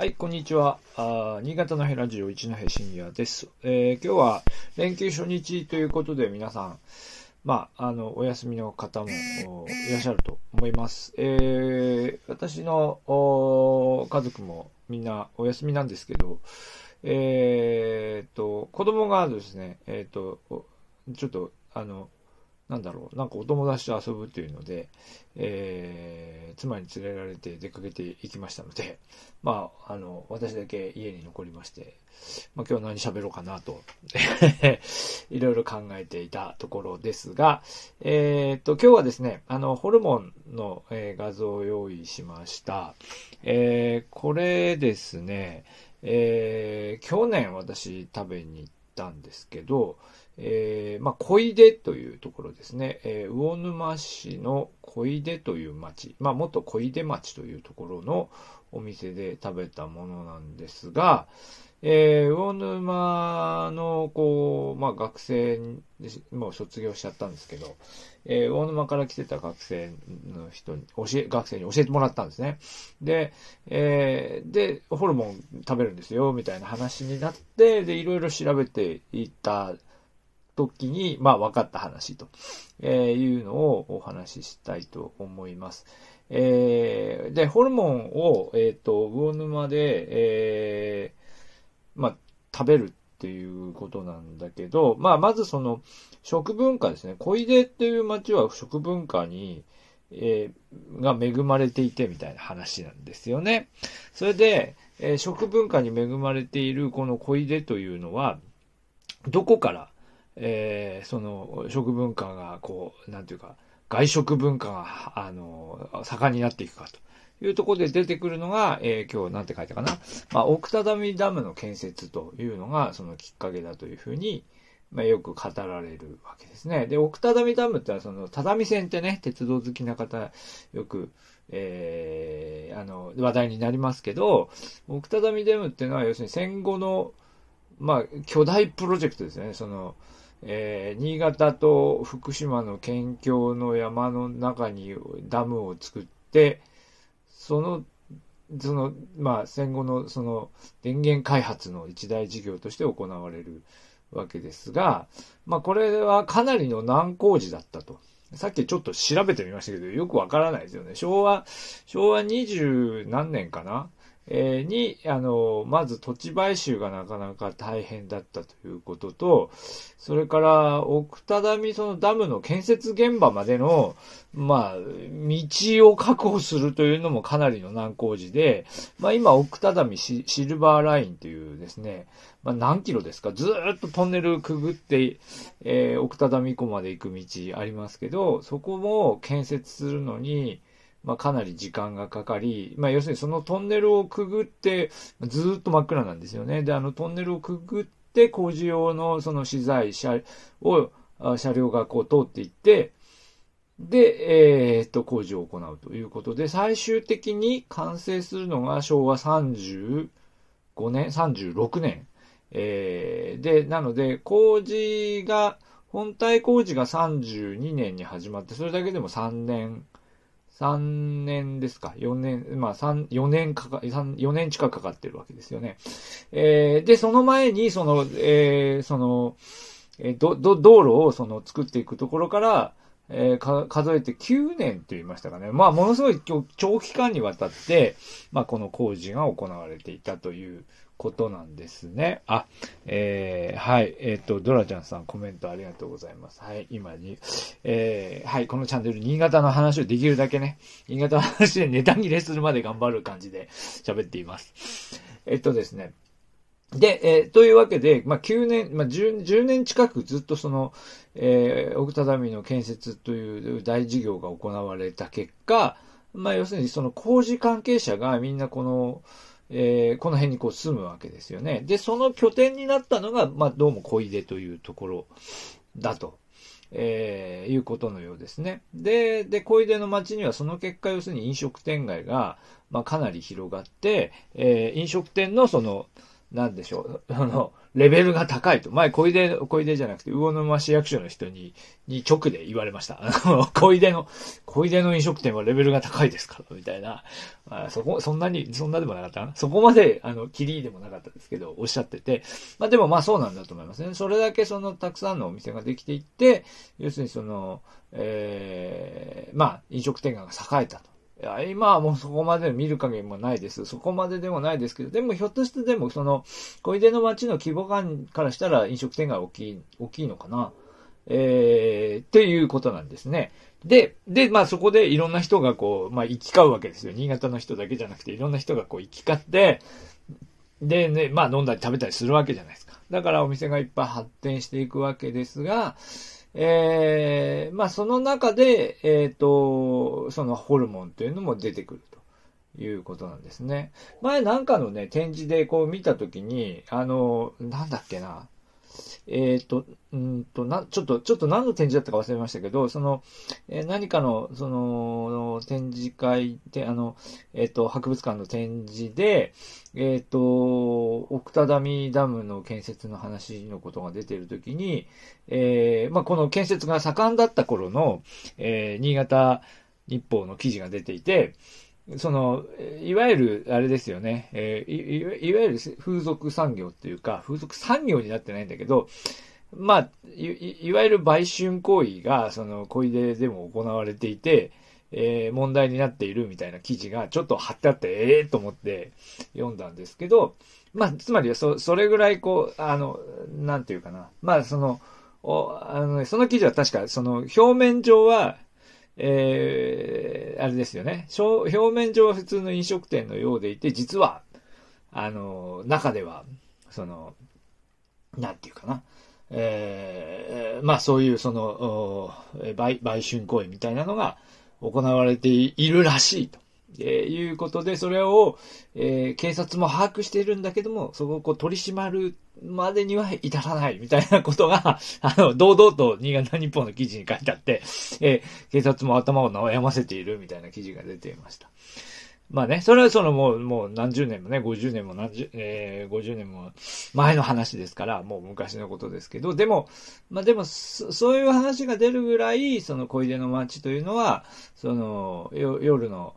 はい、こんにちは。あ新潟のヘラジオ一の平深夜です、えー、今日は連休初日ということで皆さん、まあ、あの、お休みの方もいらっしゃると思います。えー、私の家族もみんなお休みなんですけど、えー、と、子供がですね、えー、と、ちょっと、あの、なんだろう、なんかお友達と遊ぶっていうので、えー、妻に連れられて出かけていきましたので、まあ、あの、私だけ家に残りまして、まあ今日何喋ろうかなと いろいろ考えていたところですが、えー、っと、今日はですね、あの、ホルモンの、え、画像を用意しました。えー、これですね、えー、去年私食べに行ったんですけど、えー、まあ、小出というところですね。えー、魚沼市の小出という町、まあ、元小出町というところのお店で食べたものなんですが、えー、魚沼の、こう、まあ、学生で、もう卒業しちゃったんですけど、えー、魚沼から来てた学生の人に、教え、学生に教えてもらったんですね。で、えー、で、ホルモン食べるんですよ、みたいな話になって、で、いろいろ調べていった時に、まあ分かった話と、えいうのをお話ししたいと思います。えー、で、ホルモンを、えっ、ー、と、魚沼で、えー、まあ、食べるっていうことなんだけど、まあ、まずその、食文化ですね。小出っていう町は食文化に、えー、が恵まれていてみたいな話なんですよね。それで、えー、食文化に恵まれているこの小出というのは、どこからえー、その食文化がこう、なんていうか、外食文化が、あの、盛んになっていくかというところで出てくるのが、えー、今日なんて書いたかな。まあ、奥只見ダムの建設というのがそのきっかけだというふうに、まあ、よく語られるわけですね。で、奥只見ダムってのはその、只見線ってね、鉄道好きな方、よく、えー、あの、話題になりますけど、奥只見ダムっていうのは要するに戦後の、まあ、巨大プロジェクトですね。その、えー、新潟と福島の県境の山の中にダムを作って、その、その、まあ、戦後のその電源開発の一大事業として行われるわけですが、まあ、これはかなりの難工事だったと。さっきちょっと調べてみましたけど、よくわからないですよね。昭和、昭和二十何年かなえに、あの、まず土地買収がなかなか大変だったということと、それから、奥多摩そのダムの建設現場までの、まあ、道を確保するというのもかなりの難工事で、まあ今、奥多摩シルバーラインというですね、まあ何キロですかずっとトンネルくぐって、えー、奥多摩湖まで行く道ありますけど、そこも建設するのに、まあ、かなり時間がかかり、まあ、要するにそのトンネルをくぐって、ずっと真っ暗なんですよね。で、あのトンネルをくぐって工事用のその資材車を、車両がこう通っていって、で、えー、っと、工事を行うということで、最終的に完成するのが昭和35年、36年。えー、で、なので、工事が、本体工事が32年に始まって、それだけでも3年3年ですか ?4 年、まあ3、4年かか、4年近くかかってるわけですよね。えー、で、その前に、その、えー、その、えー、ど、ど、道路をその作っていくところから、えー、か、数えて9年って言いましたかね。まあ、ものすごい長期間にわたって、まあ、この工事が行われていたということなんですね。あ、えー、はい。えっ、ー、と、ドラちゃんさんコメントありがとうございます。はい。今に、えー、はい。このチャンネル、新潟の話をできるだけね、新潟の話でネタ切れするまで頑張る感じで喋っています。えっとですね。で、えー、というわけで、まあ、9年、まあ10、10年近くずっとその、えー、奥多摩の建設という大事業が行われた結果、まあ、要するにその工事関係者がみんなこの、えー、この辺にこう住むわけですよね。で、その拠点になったのが、まあ、どうも小出というところだと。えー、いうことのようですね。で、で、小出の町にはその結果、要するに飲食店街が、まあ、かなり広がって、えー、飲食店のその、なんでしょう、あの、レベルが高いと。前、小出、小出じゃなくて、魚沼市役所の人に、に直で言われました。あの、小出の、小出の飲食店はレベルが高いですから、みたいな。あそこ、そんなに、そんなでもなかったな。そこまで、あの、キリでもなかったですけど、おっしゃってて。まあでもまあそうなんだと思いますね。それだけその、たくさんのお店ができていって、要するにその、ええー、まあ、飲食店が栄えたと。いや、今はもうそこまで見る限りもないです。そこまででもないですけど、でもひょっとしてでもその、小出の街の規模感からしたら飲食店が大きい、大きいのかな？えー、っていうことなんですね。で、で、まあそこでいろんな人がこう、まあ行き交うわけですよ。新潟の人だけじゃなくていろんな人がこう行き交って、でね、まあ飲んだり食べたりするわけじゃないですか。だからお店がいっぱい発展していくわけですが、えー、まあその中で、えっ、ー、と、そのホルモンというのも出てくるということなんですね。前なんかのね、展示でこう見たときに、あの、なんだっけな、えっ、ー、と、うんと、な、ちょっと、ちょっと何の展示だったか忘れましたけど、その、えー、何かの、その、展示会で、あの、えっ、ー、と、博物館の展示で、えっ、と、奥多摩ダムの建設の話のことが出ているときに、えまあ、この建設が盛んだった頃の、え新潟日報の記事が出ていて、その、いわゆる、あれですよね、えー、いわゆる風俗産業っていうか、風俗産業になってないんだけど、まあ、いいわゆる売春行為が、その、小出でも行われていて、えー、問題になっているみたいな記事がちょっと貼ってあって、ええー、と思って読んだんですけど、まあ、つまりそ、それぐらいこう、あの、なんていうかな。まあ、その、おあの、ね、その記事は確か、その、表面上は、えー、あれですよね。表面上は普通の飲食店のようでいて、実は、あの、中では、その、なんていうかな。えー、まあそういうその、売、売春行為みたいなのが行われているらしいと。えー、いうことで、それを、えー、警察も把握しているんだけども、そこをこう取り締まるまでには至らないみたいなことが、あの、堂々と新潟日報の記事に書いてあって、えー、警察も頭を悩ませているみたいな記事が出ていました。まあね、それはそのもう、もう何十年もね、50年も何十、えー、50年も前の話ですから、もう昔のことですけど、でも、まあでも、そういう話が出るぐらい、その小出の町というのは、その、夜の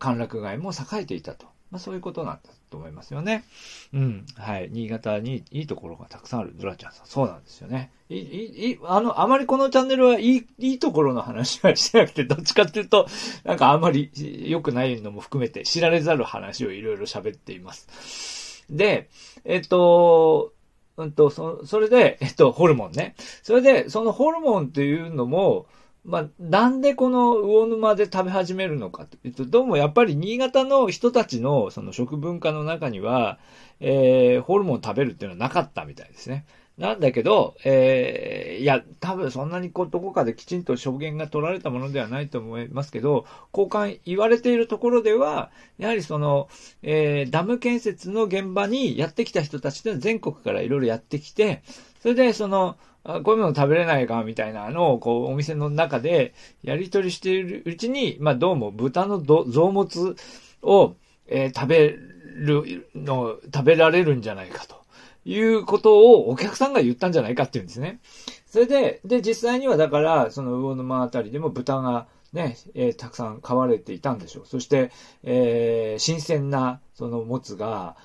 歓楽街も栄えていたと。まあそういうことなんだと思いますよね。うん。はい。新潟にいいところがたくさんあるドラちゃんさん。そうなんですよね。い、い、い、あの、あまりこのチャンネルはいい、いいところの話はしてなくて、どっちかっていうと、なんかあんまり良くないのも含めて知られざる話をいろいろ喋っています。で、えっと、うんと、そ、それで、えっと、ホルモンね。それで、そのホルモンっていうのも、まあ、なんでこの魚沼で食べ始めるのかというと、どうもやっぱり新潟の人たちのその食文化の中には、えー、ホルモン食べるっていうのはなかったみたいですね。なんだけど、えー、いや、多分そんなにこう、どこかできちんと証言が取られたものではないと思いますけど、交換言われているところでは、やはりその、えー、ダム建設の現場にやってきた人たちって全国からいろいろやってきて、それでその、こういうの食べれないかみたいなのを、こう、お店の中でやり取りしているうちに、まあ、どうも豚の臓物を、えー、食べるの、食べられるんじゃないかということをお客さんが言ったんじゃないかっていうんですね。それで、で、実際にはだから、その魚沼あたりでも豚がね、えー、たくさん飼われていたんでしょう。そして、えー、新鮮な、その、もつが、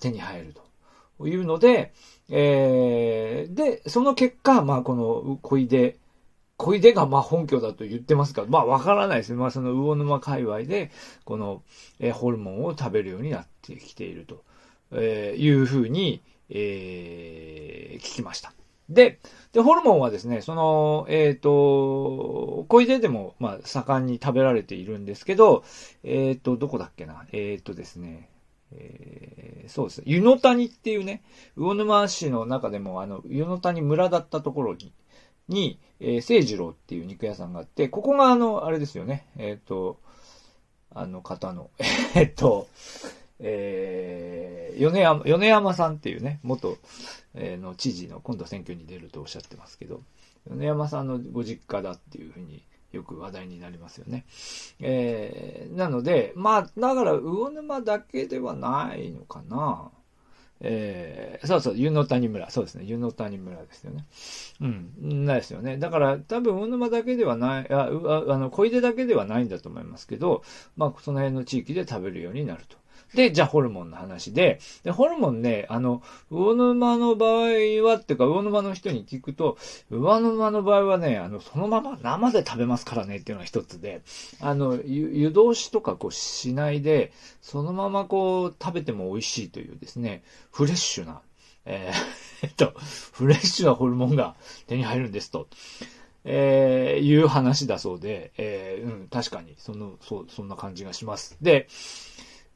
手に入るというので、えー、で、その結果、まあ、この小出、小出がま本拠だと言ってますから、まあわからないですね。まあその魚沼界隈で、この、え、ホルモンを食べるようになってきていると、え、いうふうに、えー、聞きました。で、で、ホルモンはですね、その、えっ、ー、と、小出でも、まあ、盛んに食べられているんですけど、えっ、ー、と、どこだっけな？えっ、ー、とですね、えー、そうですね。湯の谷っていうね、魚沼市の中でも、あの、湯の谷村だったところに、に、えー、聖次郎っていう肉屋さんがあって、ここがあの、あれですよね、えっ、ー、と、あの方の、えっと、えー、米山、米山さんっていうね、元、えー、の知事の今度選挙に出るとおっしゃってますけど、米山さんのご実家だっていうふうによく話題になりますよね。えー、なので、まあ、だから、魚沼だけではないのかな。えー、そうそう、湯の谷村。そうですね。湯の谷村ですよね。うん。ないですよね。だから、多分、魚沼だけではない、あ、あの、小出だけではないんだと思いますけど、まあ、その辺の地域で食べるようになると。で、じゃあホルモンの話で、で、ホルモンね、あの、魚沼の場合は、っていうか、魚沼の人に聞くと、魚沼の場合はね、あの、そのまま生で食べますからねっていうのが一つで、あの、湯通しとかこうしないで、そのままこう食べても美味しいというですね、フレッシュな、えー、えっと、フレッシュなホルモンが手に入るんですと。えー、いう話だそうで、えー、うん、確かに、その、そう、そんな感じがします。で、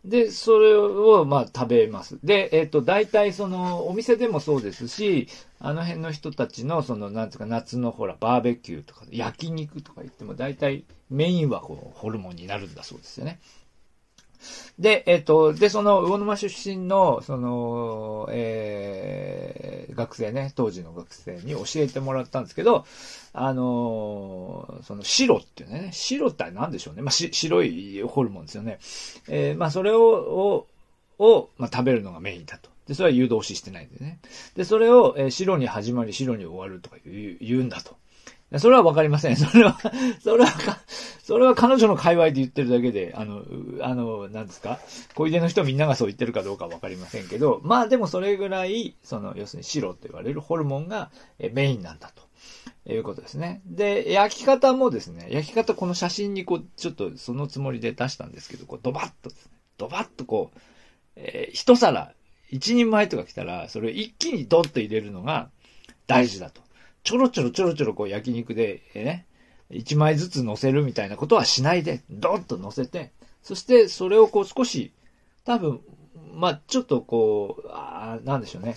で、それを、まあ、食べます。で、えっ、ー、と、大体、その、お店でもそうですし、あの辺の人たちの、その、なんつうか、夏のほら、バーベキューとか、焼肉とか言っても、大体、メインは、こう、ホルモンになるんだそうですよね。で、えっ、と、で、その、魚沼出身の、その、えー、学生ね、当時の学生に教えてもらったんですけど、あのその白っていうね、白って何でしょうね。まあ、白いホルモンですよね。えー、まあ、それを、を、を、まあ、食べるのがメインだと。で、それは誘導ししてないんでね。で、それを、えー、白に始まり白に終わるとか言う言うんだと。それはわかりません。それは、それは、それは彼女の界隈で言ってるだけで、あの、あの、なんですか？小出の人みんながそう言ってるかどうかわかりませんけど、まあでもそれぐらい、その、要するに白と言われるホルモンがメインなんだと。いうことですね。で、焼き方もですね、焼き方この写真にこう、ちょっとそのつもりで出したんですけど、こう、ドバッと、ドバッとこう、えー、一皿、一人前とか来たら、それを一気にドッと入れるのが大事だと。ちょろちょろちょろちょろこう焼肉で、ね、一枚ずつ乗せるみたいなことはしないで、ドッと乗せて、そしてそれをこう少し、多分、まあ、ちょっとこう、あなんでしょうね、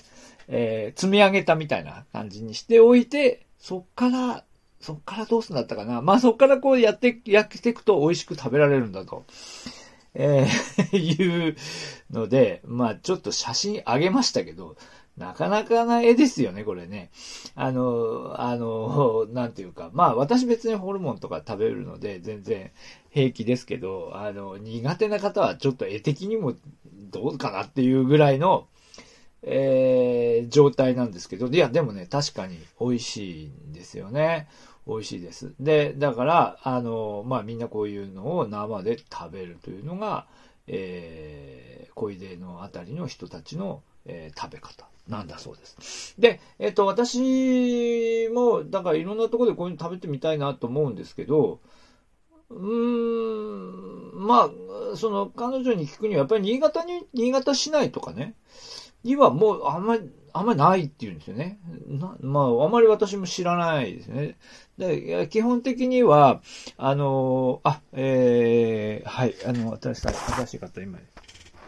えー、積み上げたみたいな感じにしておいて、そっから、そっからどうすんだったかな。まあ、そっからこうやって、やっていくと美味しく食べられるんだと。えー、いうので、まあ、ちょっと写真あげましたけど、なかなかな絵ですよね、これね。あの、あの、なんていうか。まあ、私別にホルモンとか食べるので、全然平気ですけど、あの、苦手な方はちょっと絵的にもどうかなっていうぐらいの、えー、状態なんですけど、いや、でもね、確かに美味しいんですよね。美味しいです。で、だから、あの、まあ、みんなこういうのを生で食べるというのが、えー、小出のあたりの人たちの、えー、食べ方なんだそうです。で、えっ、と、私も、だからいろんなところでこういうの食べてみたいなと思うんですけど、うーん、まあ、その、彼女に聞くには、やっぱり新潟に、新潟市内とかね、にはもうあんまり、あんまりないっていうんですよね。まあ、あまり私も知らないですね。で基本的には、あの、あ、えー、はい、あの、新しい、新しい方、今、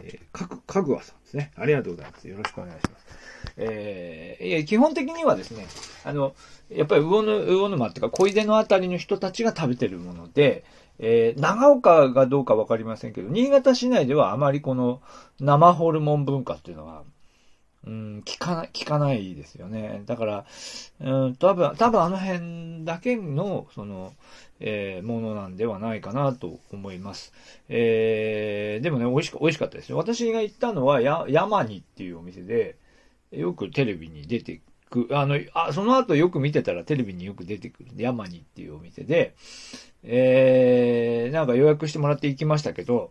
えー、かぐ、かぐわさんですね。ありがとうございます。よろしくお願いします。えー、基本的にはですね、あの、やっぱり魚、魚沼っていうか、小出のあたりの人たちが食べてるもので、えー、長岡がどうかわかりませんけど、新潟市内ではあまりこの生ホルモン文化っていうのは、うん、聞かない、聞かないですよね。だから、うん、多分、多分あの辺だけの、その、えー、ものなんではないかなと思います。えー、でもね、美味しか、美味しかったですよ。私が行ったのは、や、山にっていうお店で、よくテレビに出てく、あの、あ、その後よく見てたらテレビによく出てくる山にっていうお店で、えー、なんか予約してもらって行きましたけど、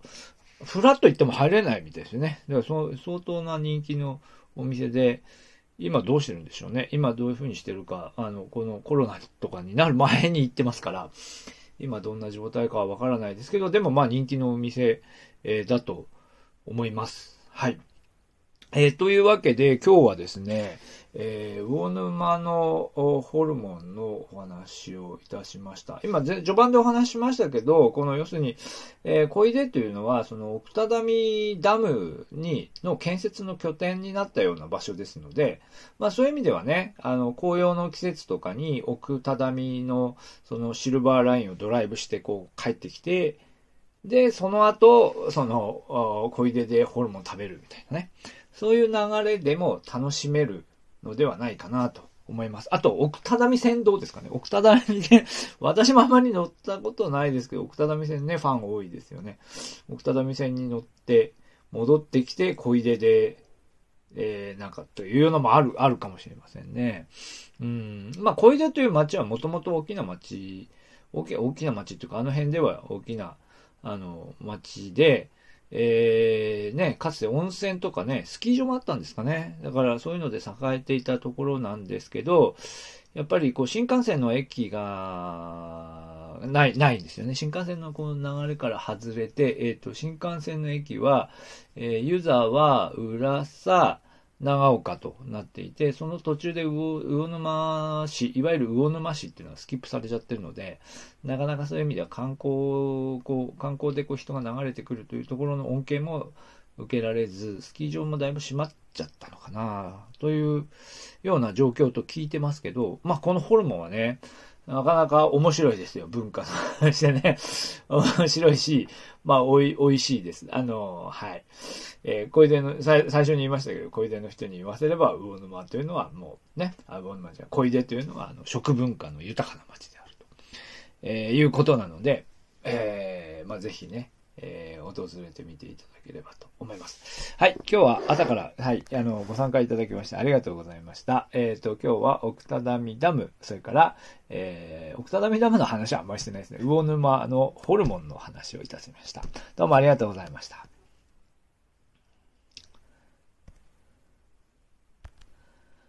フラッと行っても入れないみたいですね。だからその相当な人気のお店で、今どうしてるんでしょうね。今どういう風にしてるか、あの、このコロナとかになる前に行ってますから、今どんな状態かはわからないですけど、でもまあ人気のお店、えー、だと思います。はい。えー、というわけで今日はですね、えー、魚沼のホルモンのお話をいたしました。今、序盤でお話しましたけど、この要するに、えー、小出というのは、その奥只見ダムに、の建設の拠点になったような場所ですので、まあそういう意味ではね、あの、紅葉の季節とかに奥只見のそのシルバーラインをドライブしてこう帰ってきて、で、その後、その、小出でホルモン食べるみたいなね。そういう流れでも楽しめるのではないかなと思います。あと、奥只見線どうですかね？奥只見線、私もあまり乗ったことないですけど、奥只見線ね、ファン多いですよね。奥只見線に乗って、戻ってきて、小出でえー、なんかというのもある、あるかもしれませんね。うん。まあ、小出という町はもともと大きな町、大き大きな町っていうか、あの辺では大きな、あの、町で、えー、ね、かつて温泉とかね、スキー場もあったんですかね。だからそういうので栄えていたところなんですけど、やっぱりこう新幹線の駅がない、ないんですよね。新幹線のこの流れから外れて、えっ、ー、と、新幹線の駅は、えー、ユザは浦佐、長岡となっていて、その途中で魚沼市、いわゆる魚沼市っていうのはスキップされちゃってるので、なかなかそういう意味では観光、こう、観光でこう人が流れてくるというところの恩恵も受けられず、スキー場もだいぶ閉まっちゃったのかな、というような状況と聞いてますけど、まあこのホルモンはね、なかなか面白いですよ、文化としてね。面白いし、まあ、おい、おいしいです。あの、はい。えー、小出の、最初に言いましたけど、小出の人に言わせれば、魚沼というのはもうね、あ魚沼じゃ小出というのは、あの、食文化の豊かな町であると、えー、いうことなので、えー、まあ、ぜひね、えー、訪れてみていただければと思います。はい。今日は朝から、はい、あの、ご参加いただきましてありがとうございました。えっ、ー、と、今日は奥多ダダム、それから、えー、奥多ダダムの話はあんまりしてないですね。魚沼のホルモンの話をいたしました。どうもありがとうございました。